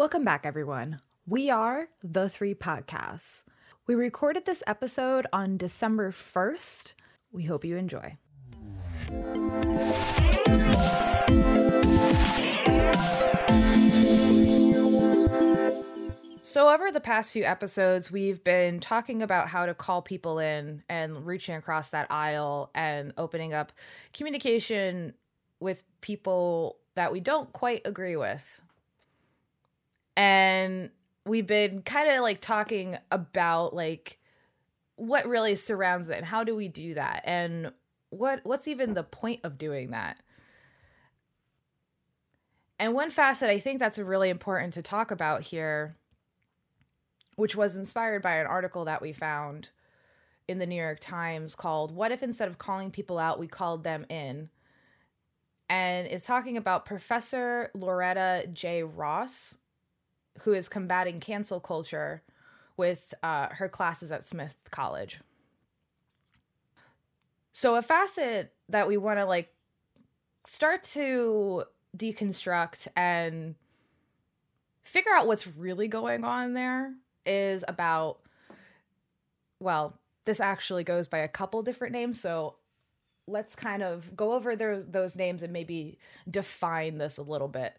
Welcome back, everyone. We are The Three Podcasts. We recorded this episode on December 1st. We hope you enjoy. So, over the past few episodes, we've been talking about how to call people in and reaching across that aisle and opening up communication with people that we don't quite agree with. And we've been kind of like talking about like what really surrounds it and how do we do that and what what's even the point of doing that and one facet i think that's really important to talk about here which was inspired by an article that we found in the New York Times called What If Instead of Calling People Out, We Called Them In? And it's talking about Professor Loretta J. Ross, who is combating cancel culture with uh, her classes at Smith College. So, a facet that we want to like start to deconstruct and figure out what's really going on there is about well this actually goes by a couple different names so let's kind of go over those those names and maybe define this a little bit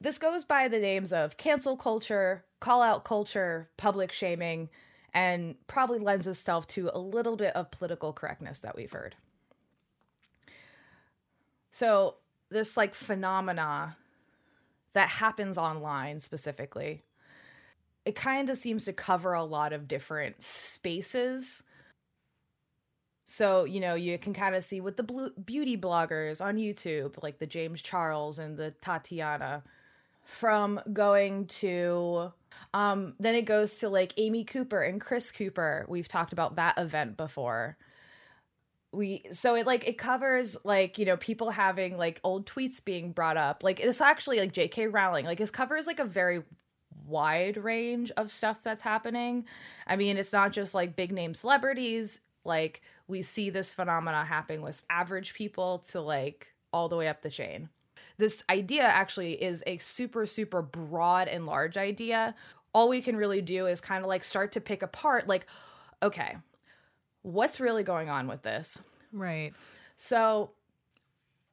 this goes by the names of cancel culture call out culture public shaming and probably lends itself to a little bit of political correctness that we've heard so this like phenomena that happens online specifically it kind of seems to cover a lot of different spaces. So, you know, you can kind of see with the blue beauty bloggers on YouTube, like the James Charles and the Tatiana, from going to um then it goes to like Amy Cooper and Chris Cooper. We've talked about that event before. We so it like it covers like, you know, people having like old tweets being brought up. Like it's actually like JK Rowling. Like his cover is like a very wide range of stuff that's happening. I mean, it's not just like big name celebrities. Like we see this phenomena happening with average people to like all the way up the chain. This idea actually is a super super broad and large idea. All we can really do is kind of like start to pick apart like okay, what's really going on with this? Right. So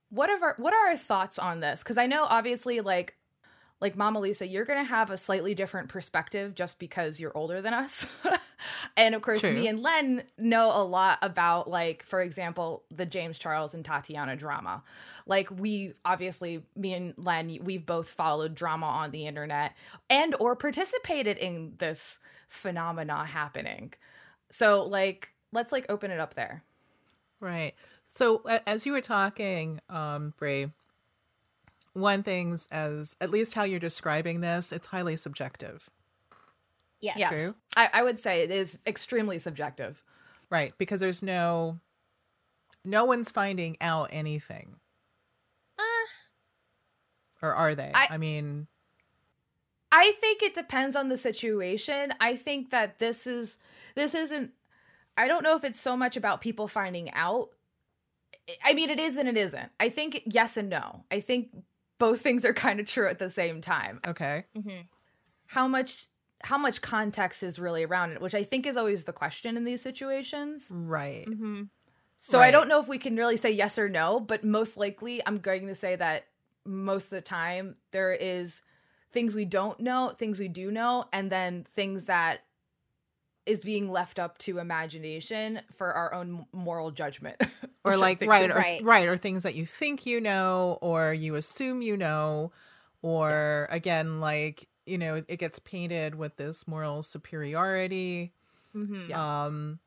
what are our, what are our thoughts on this? Cuz I know obviously like like Mama Lisa, you're going to have a slightly different perspective just because you're older than us. and of course, True. me and Len know a lot about, like, for example, the James Charles and Tatiana drama. Like, we obviously, me and Len, we've both followed drama on the internet and or participated in this phenomena happening. So, like, let's like open it up there. Right. So, as you were talking, um, Bray, one thing's as at least how you're describing this, it's highly subjective. Yes. yes. I, I would say it is extremely subjective. Right, because there's no no one's finding out anything. Uh, or are they? I, I mean I think it depends on the situation. I think that this is this isn't I don't know if it's so much about people finding out. I mean, it is and it isn't. I think yes and no. I think both things are kind of true at the same time. Okay. Mm-hmm. How much how much context is really around it, which I think is always the question in these situations. Right. Mm-hmm. So right. I don't know if we can really say yes or no, but most likely I'm going to say that most of the time there is things we don't know, things we do know, and then things that is being left up to imagination for our own moral judgment or like right or, right right or things that you think you know or you assume you know or yeah. again like you know it gets painted with this moral superiority mm-hmm. yeah. um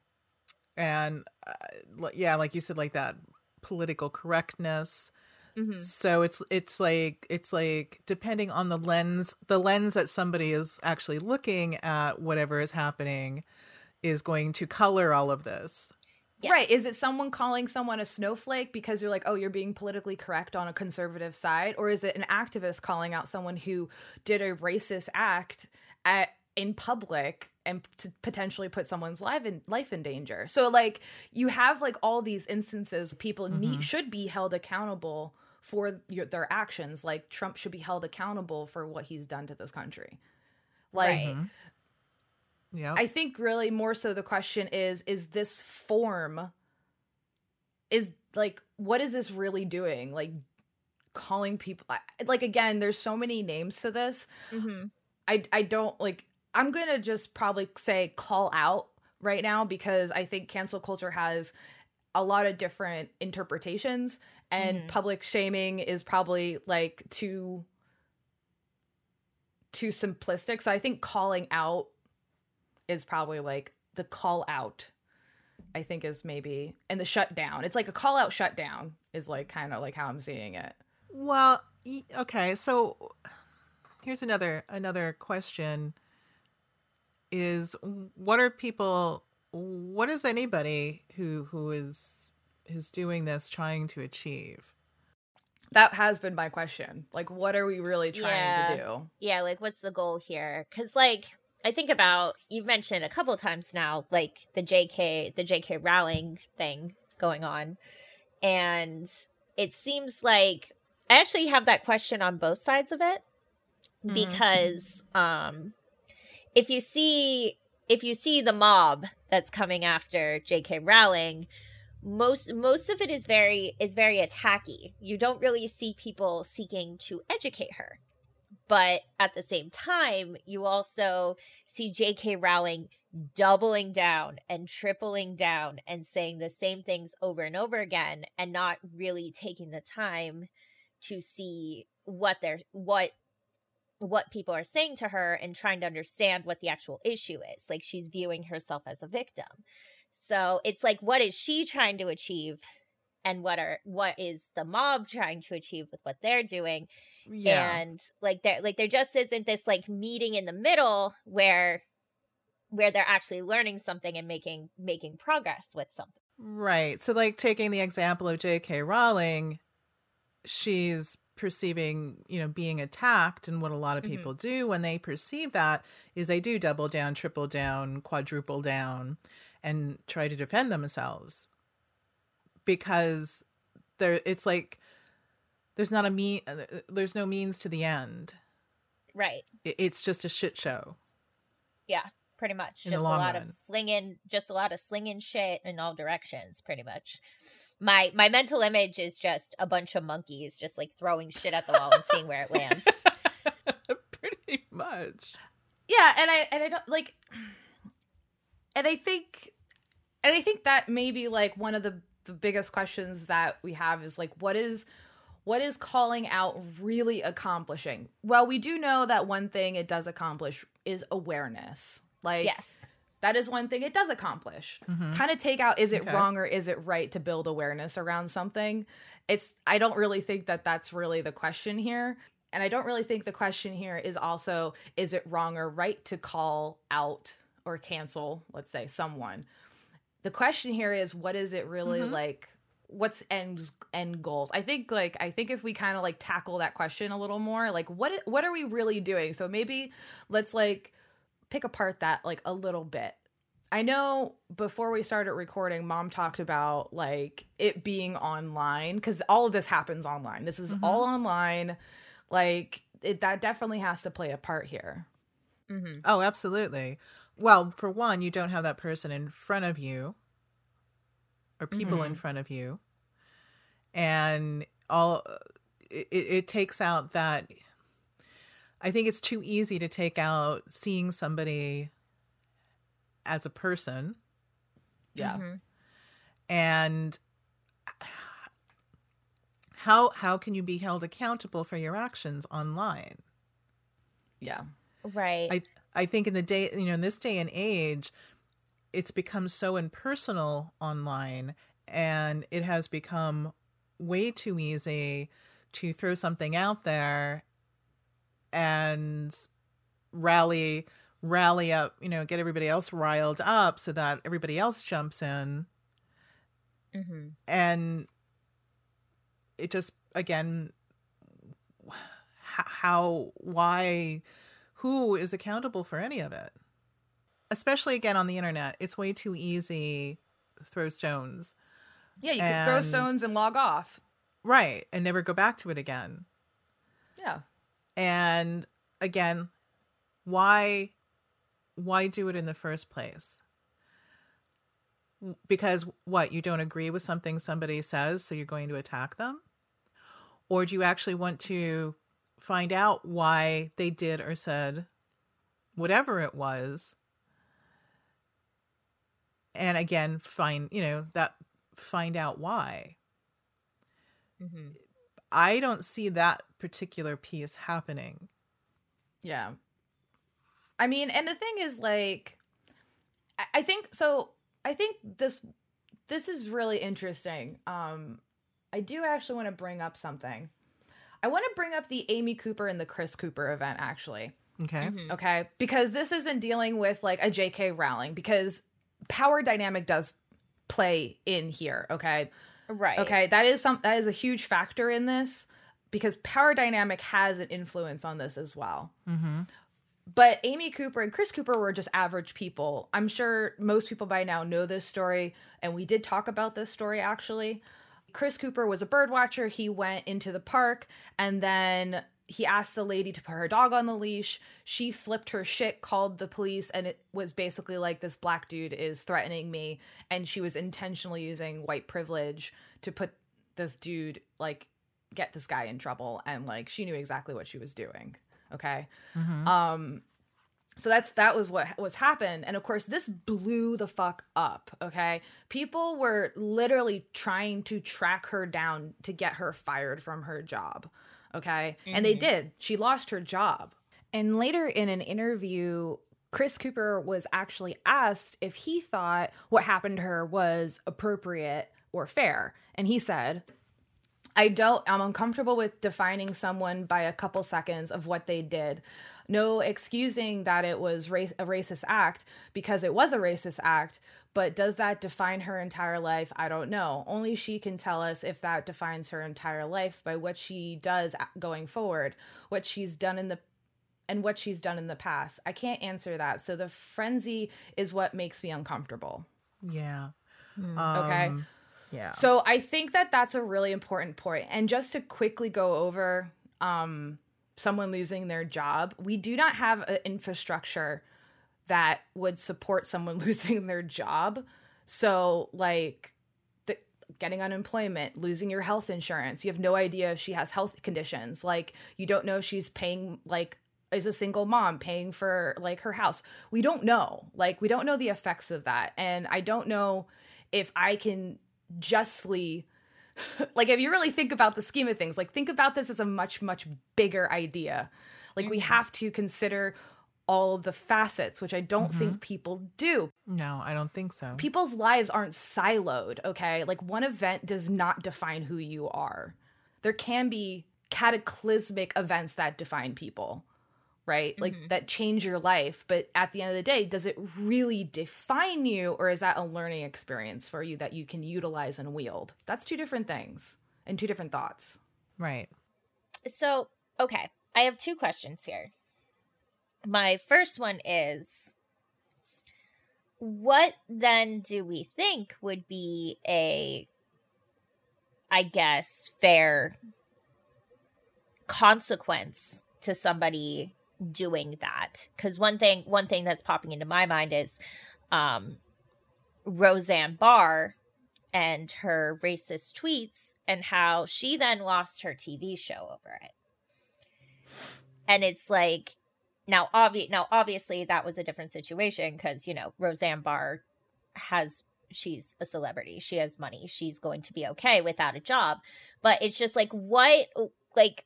and uh, yeah like you said like that political correctness Mm-hmm. So it's it's like it's like depending on the lens the lens that somebody is actually looking at whatever is happening is going to color all of this. Yes. Right. Is it someone calling someone a snowflake because you're like, oh, you're being politically correct on a conservative side? Or is it an activist calling out someone who did a racist act at in public and to potentially put someone's life in life in danger. So like you have like all these instances people mm-hmm. need should be held accountable for your, their actions. Like Trump should be held accountable for what he's done to this country. Like, right. Yeah, I think really more so the question is: Is this form? Is like what is this really doing? Like calling people like again there's so many names to this mm-hmm. i i don't like i'm gonna just probably say call out right now because i think cancel culture has a lot of different interpretations and mm-hmm. public shaming is probably like too too simplistic so i think calling out is probably like the call out i think is maybe and the shutdown it's like a call out shutdown is like kind of like how i'm seeing it well, okay. So here's another another question is what are people what is anybody who who is is doing this trying to achieve? That has been my question. Like what are we really trying yeah. to do? Yeah, like what's the goal here? Cuz like I think about you've mentioned a couple times now like the JK the JK Rowling thing going on and it seems like I actually have that question on both sides of it mm-hmm. because um if you see if you see the mob that's coming after J.K. Rowling, most most of it is very is very attacky. You don't really see people seeking to educate her. But at the same time, you also see J.K. Rowling doubling down and tripling down and saying the same things over and over again and not really taking the time to see what they're what what people are saying to her and trying to understand what the actual issue is like she's viewing herself as a victim so it's like what is she trying to achieve and what are what is the mob trying to achieve with what they're doing yeah. and like there like there just isn't this like meeting in the middle where where they're actually learning something and making making progress with something right so like taking the example of jk rowling she's perceiving, you know, being attacked. And what a lot of mm-hmm. people mm-hmm. do when they perceive that is they do double down, triple down, quadruple down, and try to defend themselves because there it's like there's not a mean uh, there's no means to the end right it's just a shit show yeah pretty much in just a lot run. of slinging just a lot of slinging shit in all directions pretty much my my mental image is just a bunch of monkeys just like throwing shit at the wall and seeing where it lands. Pretty much. Yeah, and I and I don't like and I think and I think that maybe like one of the the biggest questions that we have is like what is what is calling out really accomplishing? Well, we do know that one thing it does accomplish is awareness. Like Yes that is one thing it does accomplish. Mm-hmm. Kind of take out is it okay. wrong or is it right to build awareness around something? It's I don't really think that that's really the question here. And I don't really think the question here is also is it wrong or right to call out or cancel, let's say, someone. The question here is what is it really mm-hmm. like what's end end goals i think like i think if we kind of like tackle that question a little more like what what are we really doing so maybe let's like pick apart that like a little bit. I know before we started recording, mom talked about like it being online because all of this happens online. This is mm-hmm. all online. Like it, that definitely has to play a part here. Mm-hmm. Oh, absolutely. Well, for one, you don't have that person in front of you or people mm-hmm. in front of you. And all it, it takes out that I think it's too easy to take out seeing somebody as a person. Yeah. Mm-hmm. And how how can you be held accountable for your actions online? Yeah. Right. I I think in the day, you know, in this day and age, it's become so impersonal online and it has become way too easy to throw something out there and rally rally up, you know, get everybody else riled up so that everybody else jumps in. Mm-hmm. And it just again how why who is accountable for any of it. Especially again on the internet it's way too easy throw stones. Yeah you and, can throw stones and log off. Right and never go back to it again. Yeah. And again why why do it in the first place? Because what you don't agree with something somebody says so you're going to attack them? Or do you actually want to find out why they did or said whatever it was. And again find you know that find out why. Mm-hmm. i don't see that particular piece happening. Yeah. I mean and the thing is like i think so i think this this is really interesting. Um i do actually want to bring up something i want to bring up the amy cooper and the chris cooper event actually Okay. Mm-hmm. Okay. Because this isn't dealing with like a JK Rowling because power dynamic does play in here. Okay. Right. Okay. That is some that is a huge factor in this because power dynamic has an influence on this as well. Mm-hmm. But Amy Cooper and Chris Cooper were just average people. I'm sure most people by now know this story, and we did talk about this story actually. Chris Cooper was a bird watcher. He went into the park and then he asked the lady to put her dog on the leash. She flipped her shit, called the police, and it was basically like this black dude is threatening me. And she was intentionally using white privilege to put this dude, like, get this guy in trouble. And like, she knew exactly what she was doing. Okay. Mm-hmm. Um, so that's that was what was happened and of course this blew the fuck up okay people were literally trying to track her down to get her fired from her job Okay. Mm-hmm. And they mm-hmm. did. She lost her job. And later in an interview, Chris Cooper was actually asked if he thought what happened to her was appropriate or fair. And he said, I don't, I'm uncomfortable with defining someone by a couple seconds of what they did. No excusing that it was race, a racist act because it was a racist act, but does that define her entire life? I don't know. Only she can tell us if that defines her entire life by what she does going forward, what she's done in the and what she's done in the past. I can't answer that. So the frenzy is what makes me uncomfortable. Yeah. Mm. Okay. Um, yeah. So I think that that's a really important point. And just to quickly go over um someone losing their job, we do not have an infrastructure that would support someone losing their job. So, like, getting unemployment, losing your health insurance, you have no idea if she has health conditions. Like, you don't know if she's paying, like, is a single mom paying for like her house. We don't know. Like, we don't know the effects of that. And I don't know if I can justly like if you really think about the scheme of things like think about this as a much much bigger idea like mm-hmm. we have to consider all the facets, which I don't mm-hmm. think people do. No, I don't think so. People's lives aren't siloed, okay? Like one event does not define who you are. There can be cataclysmic events that define people, right? Mm-hmm. Like that change your life, but at the end of the day, does it really define you or is that a learning experience for you that you can utilize and wield? That's two different things and two different thoughts. Right. So, okay, I have two questions here my first one is what then do we think would be a i guess fair consequence to somebody doing that. Because one thing one thing that's popping into my mind is um roseanne barr and her racist tweets and how she then lost her tv show over it. And it's like now, obvi- now obviously that was a different situation because you know Roseanne Barr has she's a celebrity, she has money, she's going to be okay without a job. But it's just like what like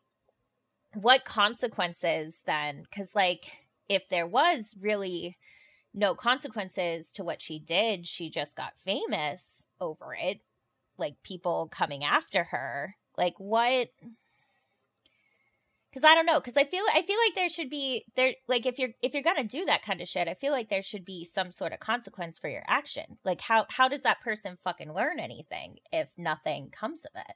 what consequences then? Because like if there was really no consequences to what she did, she just got famous over it, like people coming after her. Like what? because I don't know because I feel I feel like there should be there like if you're if you're gonna do that kind of shit I feel like there should be some sort of consequence for your action like how how does that person fucking learn anything if nothing comes of it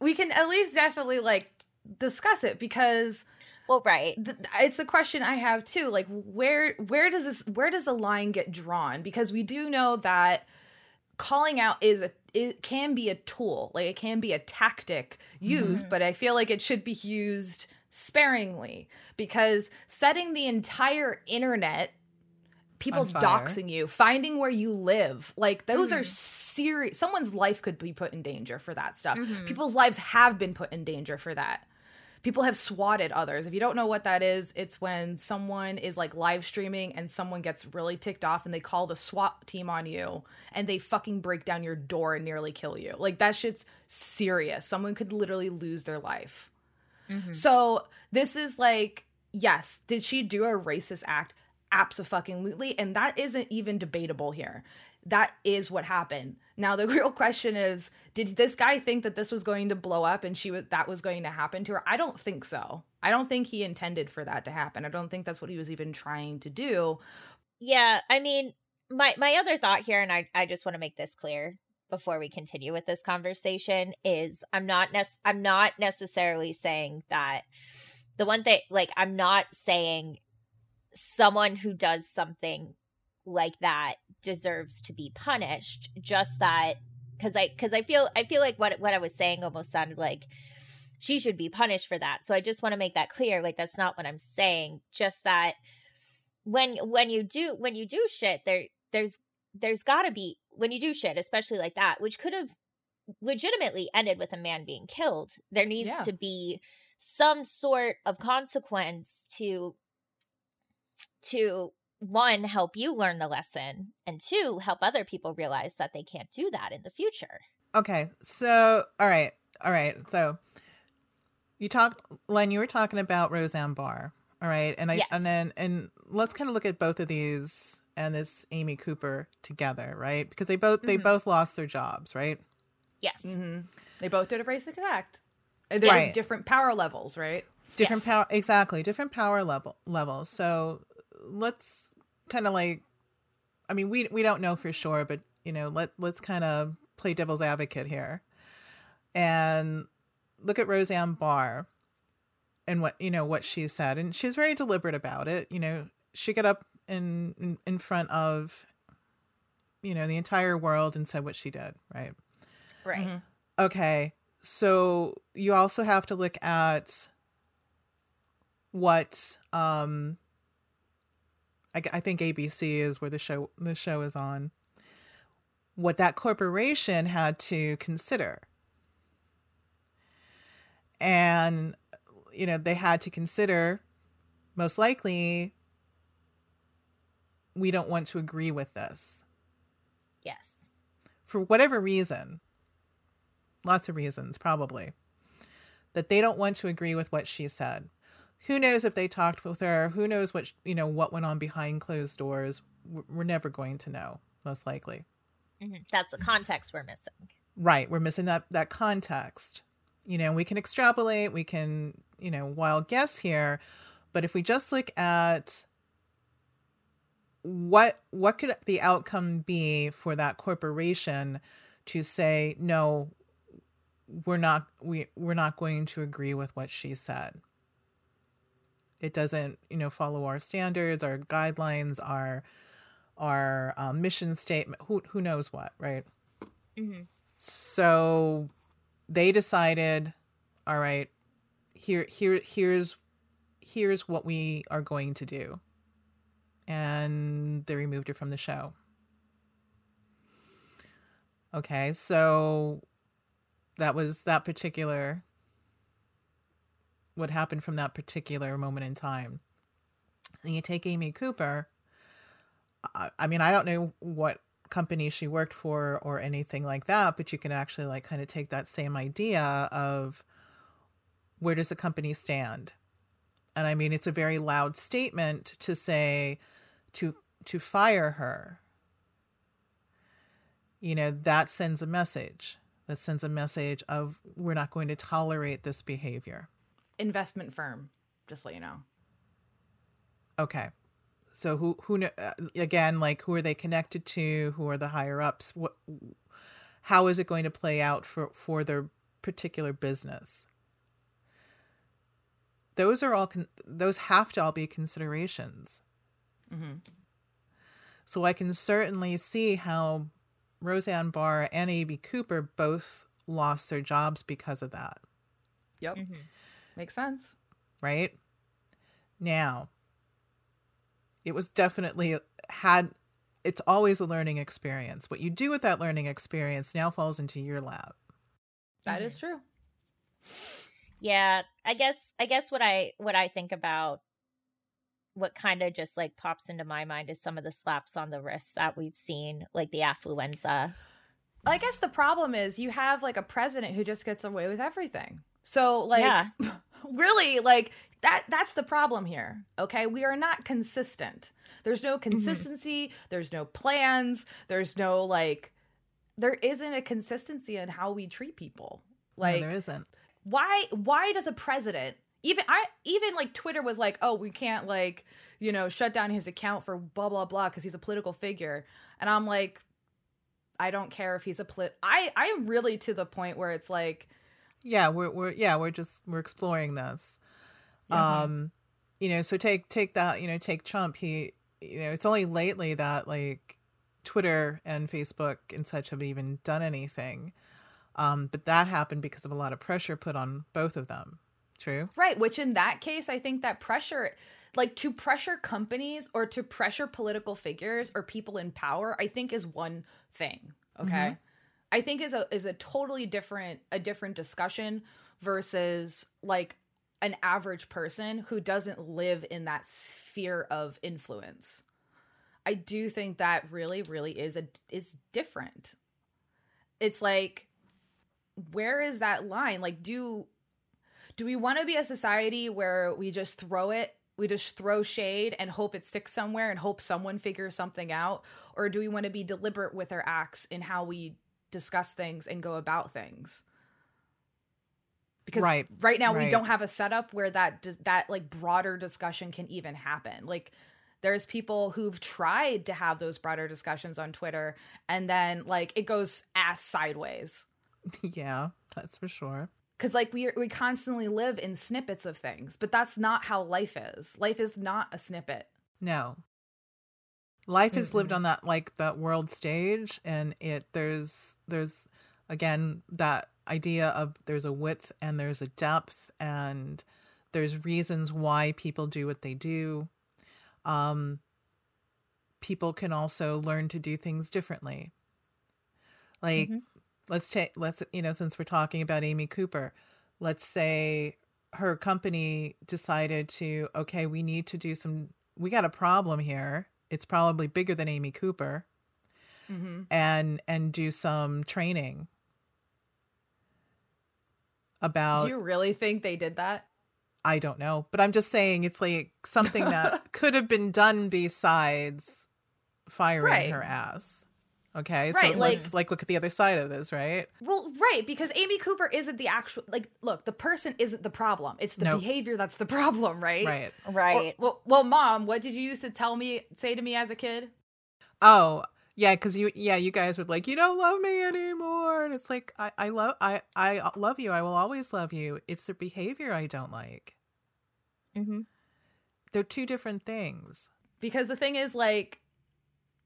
we can at least definitely like discuss it because well right th- it's a question I have too like where where does this where does the line get drawn because we do know that calling out is a it can be a tool like it can be a tactic used mm-hmm. but i feel like it should be used sparingly because setting the entire internet people doxing you finding where you live like those mm-hmm. are serious someone's life could be put in danger for that stuff mm-hmm. people's lives have been put in danger for that people have swatted others. If you don't know what that is, it's when someone is like live streaming and someone gets really ticked off and they call the SWAT team on you and they fucking break down your door and nearly kill you. Like that shit's serious. Someone could literally lose their life. Mm-hmm. So this is like, yes, did she do a racist act? Absolutely. And that isn't even debatable here. That is what happened. Now the real question is, did this guy think that this was going to blow up and she was that was going to happen to her? I don't think so. I don't think he intended for that to happen. I don't think that's what he was even trying to do. Yeah, I mean, my my other thought here and I I just want to make this clear before we continue with this conversation is I'm not nec- I'm not necessarily saying that the one thing like I'm not saying someone who does something like that deserves to be punished just that because i because i feel i feel like what what i was saying almost sounded like she should be punished for that so i just want to make that clear like that's not what i'm saying just that when when you do when you do shit there there's there's got to be when you do shit especially like that which could have legitimately ended with a man being killed there needs yeah. to be some sort of consequence to to one help you learn the lesson and two help other people realize that they can't do that in the future okay so all right all right so you talked len you were talking about roseanne barr all right and i yes. and then and let's kind of look at both of these and this amy cooper together right because they both mm-hmm. they both lost their jobs right yes mm-hmm. they both did a racist act there's right. different power levels right different yes. power exactly different power level levels so let's kind of like I mean, we we don't know for sure, but you know, let let's kind of play devil's advocate here. And look at Roseanne Barr and what, you know, what she said and she was very deliberate about it. You know, she got up in in, in front of you know, the entire world and said what she did, right? Right. Mm-hmm. Okay. So you also have to look at what um I, I think ABC is where the show the show is on. What that corporation had to consider, and you know they had to consider, most likely, we don't want to agree with this. Yes. For whatever reason, lots of reasons probably, that they don't want to agree with what she said who knows if they talked with her who knows what you know what went on behind closed doors. We're never going to know most likely. Mm-hmm. that's the context we're missing. Right. We're missing that that context. You know we can extrapolate we can you know wild guess here but if we just look at what what could the outcome be for that corporation to say no we're not we we're not going to agree with what she said it doesn't you know follow our standards our guidelines our our um, mission statement who who knows what right? Mm-hmm. so they decided all right here here here's here's what we are going to do. And they removed her from the show. Okay so that was that particular what happened from that particular moment in time. And you take Amy Cooper, I mean, I don't know what company she worked for or anything like that, but you can actually like kind of take that same idea of where does the company stand? And I mean, it's a very loud statement to say to to fire her. You know, that sends a message. That sends a message of we're not going to tolerate this behavior investment firm, just let you know. Okay. So who who uh, again like who are they connected to? Who are the higher ups? What how is it going to play out for for their particular business? Those are all con- those have to all be considerations. Mm-hmm. So I can certainly see how Roseanne Barr and Amy Cooper both lost their jobs because of that. Yep. Mm-hmm. Makes sense. Right? Now, it was definitely had it's always a learning experience. What you do with that learning experience now falls into your lap. That mm-hmm. is true. Yeah, I guess I guess what I what I think about what kind of just like pops into my mind is some of the slaps on the wrists that we've seen, like the affluenza. I guess the problem is you have like a president who just gets away with everything. So like yeah. really like that that's the problem here. Okay? We are not consistent. There's no mm-hmm. consistency, mm-hmm. there's no plans, there's no like there isn't a consistency in how we treat people. Like no, there isn't. Why why does a president even I even like Twitter was like, "Oh, we can't like, you know, shut down his account for blah blah blah cuz he's a political figure." And I'm like I don't care if he's a polit I I'm really to the point where it's like yeah, we're we're yeah, we're just we're exploring this. Uh-huh. Um you know, so take take that, you know, take Trump. He you know, it's only lately that like Twitter and Facebook and such have even done anything. Um, but that happened because of a lot of pressure put on both of them. True. Right. Which in that case, I think that pressure, like to pressure companies or to pressure political figures or people in power, I think is one thing. Okay. Mm-hmm. I think is a is a totally different a different discussion versus like an average person who doesn't live in that sphere of influence. I do think that really really is a is different. It's like where is that line? Like do do we want to be a society where we just throw it we just throw shade and hope it sticks somewhere and hope someone figures something out or do we want to be deliberate with our acts in how we discuss things and go about things. Because right, right now right. we don't have a setup where that that like broader discussion can even happen. Like there's people who've tried to have those broader discussions on twitter and then like it goes ass sideways. Yeah that's for sure. Because like we we constantly live in snippets of things but that's not how life is. Life is not a snippet. No life is lived on that like that world stage and it there's there's again that idea of there's a width and there's a depth and there's reasons why people do what they do. Um people can also learn to do things differently. Like mm-hmm. let's take let's you know since we're talking about Amy Cooper, let's say her company decided to okay, we need to do some we got a problem here. It's probably bigger than Amy Cooper. Mm-hmm. And and do some training about Do you really think they did that? I don't know, but I'm just saying it's like something that could have been done besides firing right. her ass. Okay, right, so like, let's like look at the other side of this, right? Well, right, because Amy Cooper isn't the actual like. Look, the person isn't the problem; it's the nope. behavior that's the problem, right? Right, right. well, well, mom, what did you used to tell me, say to me as a kid? Oh, yeah, because you, yeah, you guys would like, you don't love me anymore, and it's like, I, I love, I, I love you. I will always love you. It's the behavior I don't like. Mm-hmm. They're two different things. Because the thing is, like,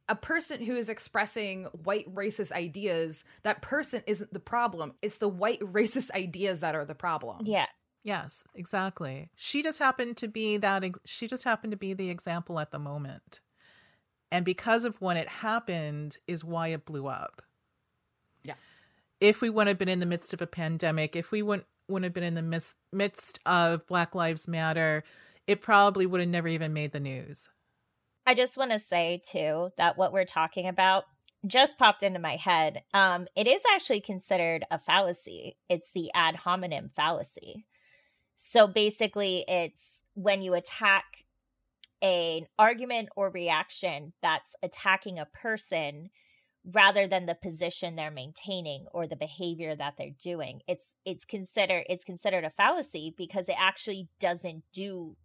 a person who is expressing white racist ideas, that person isn't the problem. It's the white racist ideas that are the problem. Yeah. Yes, exactly. She just happened to be that ex- she just happened to be the example at the moment. And because of when it happened is why it blew up. Yeah. If we wouldn't have been in the midst of a pandemic, if we wouldn't wouldn't have been in the mis- midst of Black Lives Matter, it probably would have never even made the news. I just want to say too that what we're talking about just popped into my head. Um, it is actually considered a fallacy. It's the ad hominem fallacy. So basically, it's when you attack an argument or reaction that's attacking a person rather than the position they're maintaining or the behavior that they're doing it's it's considered it's considered a fallacy because it actually doesn't do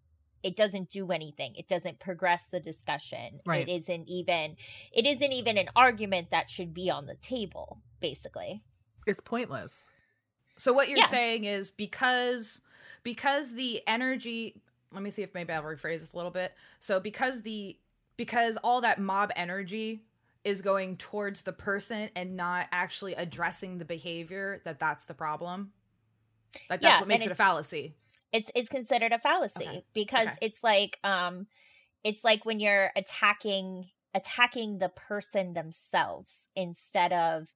it doesn't do anything. It doesn't progress the discussion. Right. it isn't even it isn't even an argument that should be on the table basically. It's pointless. So what you're yeah. saying is because because the energy let me see if maybe i'll rephrase this a little bit. So because the because all that mob energy is going towards the person and not actually addressing the behavior that that's the problem? Like that's yeah, what makes it a fallacy it's it's considered a fallacy okay. because okay. it's like um it's like when you're attacking attacking the person themselves instead of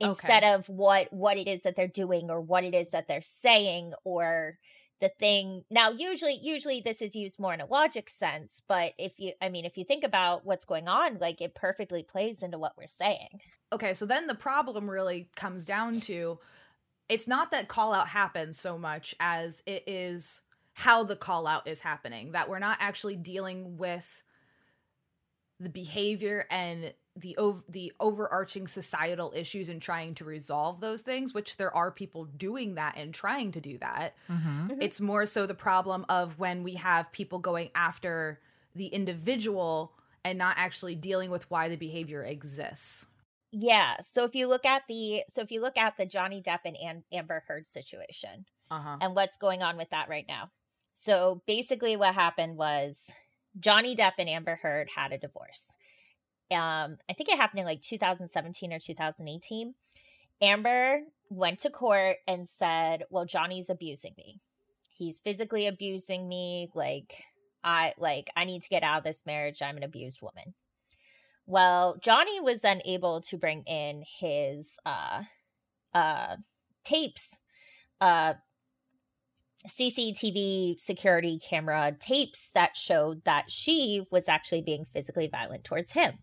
instead okay. of what what it is that they're doing or what it is that they're saying or the thing now usually usually this is used more in a logic sense but if you i mean if you think about what's going on like it perfectly plays into what we're saying okay so then the problem really comes down to it's not that call out happens so much as it is how the call out is happening that we're not actually dealing with the behavior and the ov- the overarching societal issues and trying to resolve those things which there are people doing that and trying to do that mm-hmm. Mm-hmm. it's more so the problem of when we have people going after the individual and not actually dealing with why the behavior exists yeah so if you look at the so if you look at the johnny depp and amber heard situation uh-huh. and what's going on with that right now. So basically what happened was johnny depp and amber heard had a divorce. Um i think it happened in like 2017 or 2018 amber went to court and said well johnny's abusing me. He's physically abusing me. Like i like i need to get out of this marriage. I'm an abused woman well johnny was then able to bring in his uh uh tapes uh CCTV security camera tapes that showed that she was actually being physically violent towards him.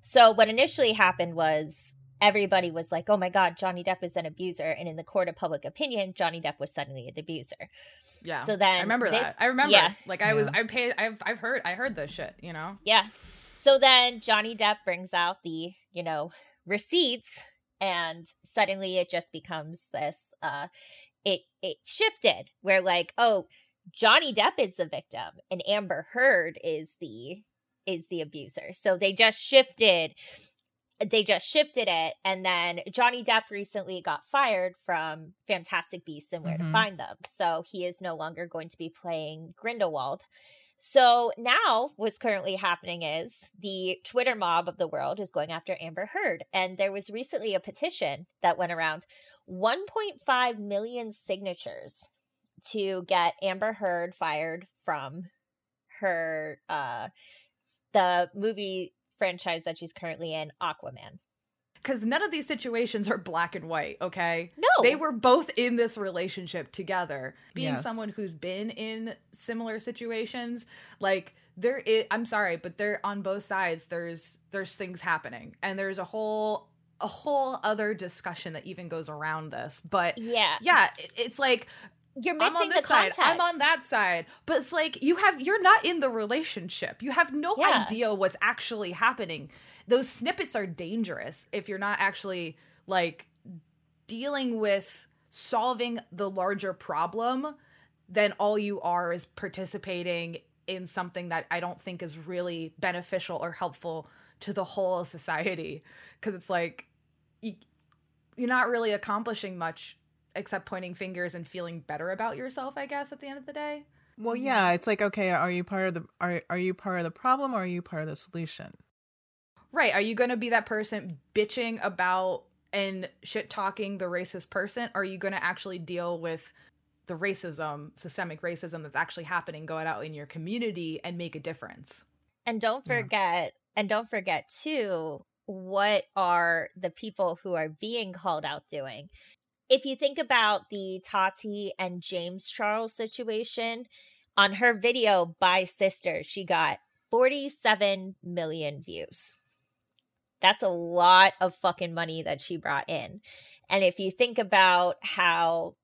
So what initially happened was everybody was like, "Oh my god, Johnny Depp is an abuser," and in the court of public opinion, Johnny Depp was suddenly an abuser. Yeah. So then I remember this, that. I remember. Yeah. Like I yeah. was, I paid. I've I've heard. I heard this shit. You know. Yeah. So then Johnny Depp brings out the you know receipts, and suddenly it just becomes this. uh It it shifted where like oh Johnny Depp is the victim and Amber Heard is the is the abuser. So they just shifted they just shifted it and then Johnny Depp recently got fired from Fantastic Beasts and Where mm-hmm. to Find Them. So he is no longer going to be playing Grindelwald. So now what's currently happening is the Twitter mob of the world is going after Amber Heard and there was recently a petition that went around 1.5 million signatures to get Amber Heard fired from her uh the movie franchise that she's currently in, Aquaman. Because none of these situations are black and white, okay? No. They were both in this relationship together. Being yes. someone who's been in similar situations, like there is I'm sorry, but they're on both sides there's there's things happening. And there's a whole a whole other discussion that even goes around this. But yeah. Yeah, it's like you're missing I'm on this the side. I'm on that side. But it's like you have you're not in the relationship. You have no yeah. idea what's actually happening. Those snippets are dangerous if you're not actually like dealing with solving the larger problem, then all you are is participating in something that I don't think is really beneficial or helpful to the whole society because it's like you, you're not really accomplishing much except pointing fingers and feeling better about yourself, I guess, at the end of the day. Well, yeah, it's like, okay, are you part of the are are you part of the problem or are you part of the solution? Right. Are you going to be that person bitching about and shit talking the racist person? Or are you going to actually deal with the racism, systemic racism that's actually happening, go out in your community and make a difference? And don't forget, yeah. and don't forget too, what are the people who are being called out doing? If you think about the Tati and James Charles situation, on her video Bye Sister, she got 47 million views. That's a lot of fucking money that she brought in. And if you think about how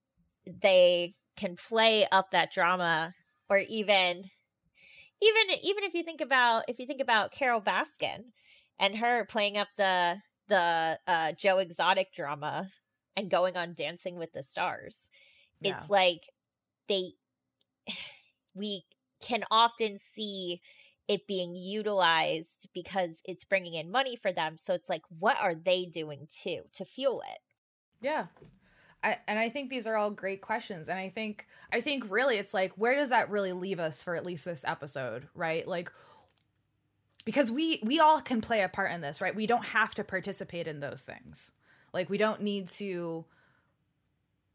they can play up that drama or even even even if you think about if you think about Carole Baskin and her playing up the the uh Joe Exotic drama and going on Dancing with the Stars. Yeah. It's like they we can often see it being utilized because it's bringing in money for them. So it's like, what are they doing too to fuel it? Yeah. I, and I think these are all great questions. And I think, I think really it's like, where does that really leave us for at least this episode, right? Like, because we we all can play a part in this, right? We don't have to participate in those things. Like we don't need to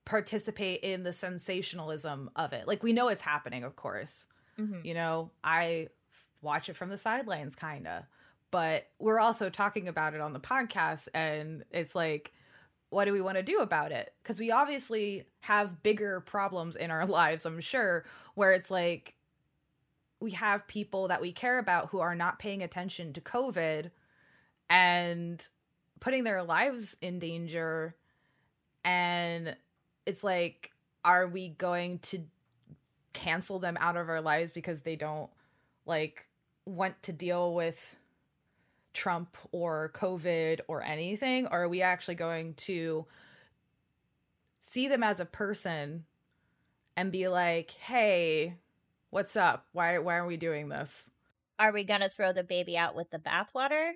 participate in the sensationalism of it. Like we know it's happening, of course. Mm-hmm. You know, I watch it from the sidelines kind of. But we're also talking about it on the podcast and it's like what do we want to do about it? Cuz we obviously have bigger problems in our lives, I'm sure, where it's like we have people that we care about who are not paying attention to COVID and putting their lives in danger. And it's like, are we going to cancel them out of our lives because they don't like want to deal with Trump or COVID or anything? Or are we actually going to see them as a person and be like, hey, What's up? Why why are we doing this? Are we gonna throw the baby out with the bathwater?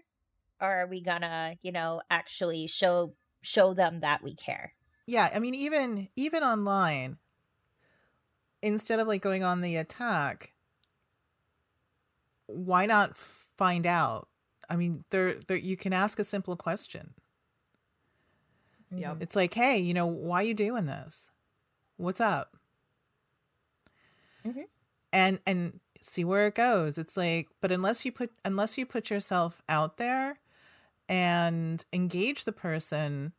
Or are we gonna, you know, actually show show them that we care? Yeah, I mean even even online, instead of like going on the attack, why not find out? I mean, there there you can ask a simple question. Yeah. It's like, hey, you know, why are you doing this? What's up? Mm-hmm and and see where it goes it's like but unless you put unless you put yourself out there and engage the person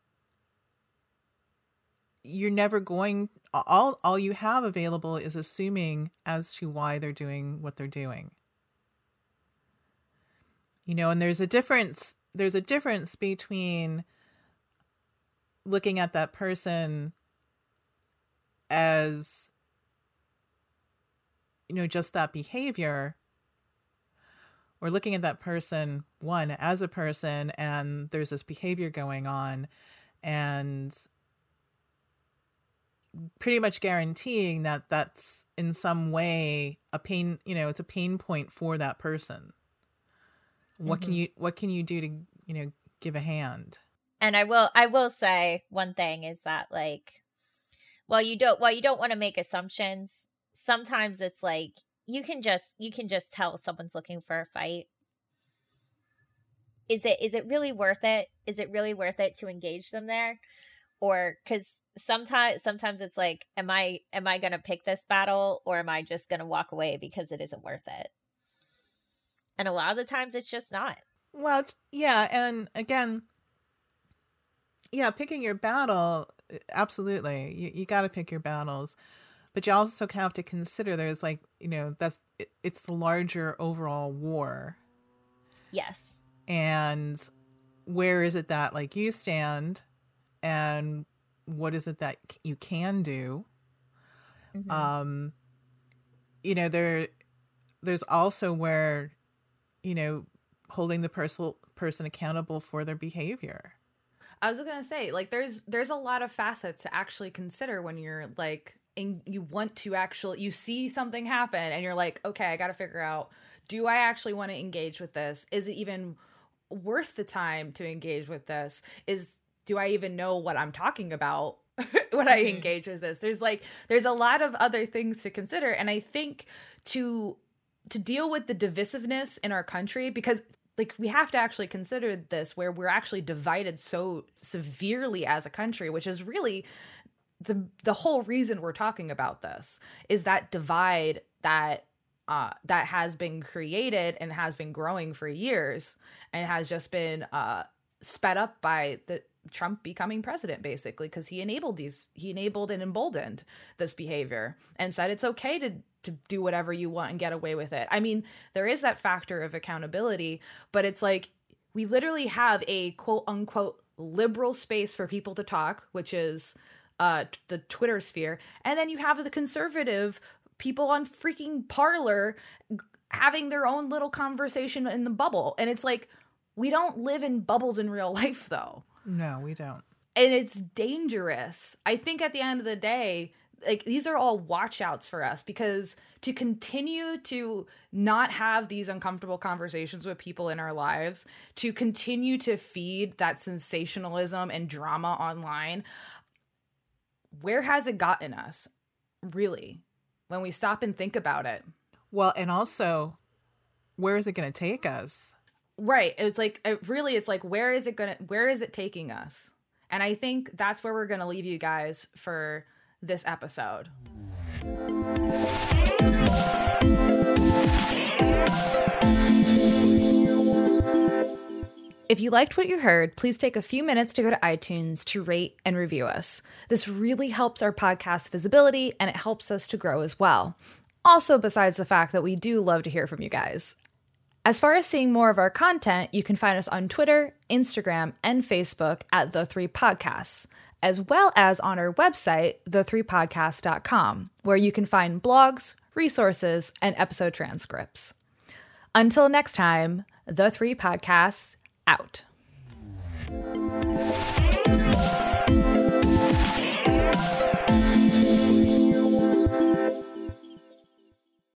you're never going all all you have available is assuming as to why they're doing what they're doing. You know and there's a difference there's a difference between looking at that person as you know, just that behavior or looking at that person, one, as a person, and there's this behavior going on, and pretty much guaranteeing that that's in some way a pain, you know, it's a pain point for that person. What mm-hmm. can you what can you do to, you know, give a hand? And I will I will say one thing is that like while you don't while you don't want to make assumptions, sometimes it's like you can just you can just tell someone's looking for a fight. Is it is it really worth it? Is it really worth it to engage them there? Or because sometimes sometimes it's like am i am i gonna pick this battle or am i just gonna walk away because it isn't worth it? And a lot of the times it's just not. Well yeah and again yeah picking your battle absolutely. You, you got to pick your battles but you also have to consider there's like you know that's it's the larger overall war. Yes. And where is it that like you stand and what is it that you can do? Mm-hmm. um you know there there's also where you know holding the person person accountable for their behavior. I was gonna say like there's there's a lot of facets to actually consider when you're like and you want to actually you see something happen and you're like okay i gotta figure out do i actually want to engage with this? Is it even worth the time to engage with this? Is do i even know what i'm talking about when i mm-hmm. engage with this? There's like there's a lot of other things to consider. And i think to to deal with the divisiveness in our country because like we have to actually consider this where we're actually divided so severely as a country which is really the the whole reason we're talking about this is that divide that uh, that has been created and has been growing for years and has just been uh, sped up by the Trump becoming president basically because he enabled these he enabled and emboldened this behavior and said it's okay to to do whatever you want and get away with it. I mean, there is that factor of accountability, but it's like we literally have a quote unquote liberal space for people to talk, which is uh the Twitter sphere, and then you have the conservative people on freaking Parler having their own little conversation in the bubble, and it's like we don't live in bubbles in real life, though. No, we don't. And it's dangerous. I think at the end of the day, like these are all watchouts for us because to continue to not have these uncomfortable conversations with people in our lives, to continue to feed that sensationalism and drama online, where has it gotten us, really, when we stop and think about it? Well, and also, where is it going to take us? Right. It's like it really it's like where is it going to where is it taking us? And I think that's where we're going to leave you guys for this episode. If you liked what you heard, please take a few minutes to go to iTunes to rate and review us. This really helps our podcast visibility and it helps us to grow as well. Also, besides the fact that we do love to hear from you guys. As far as seeing more of our content, you can find us on Twitter, Instagram, and Facebook at The Three Podcasts, as well as on our website, the3podcast.com, where you can find blogs, resources, and episode transcripts. Until next time, The Three Podcasts out.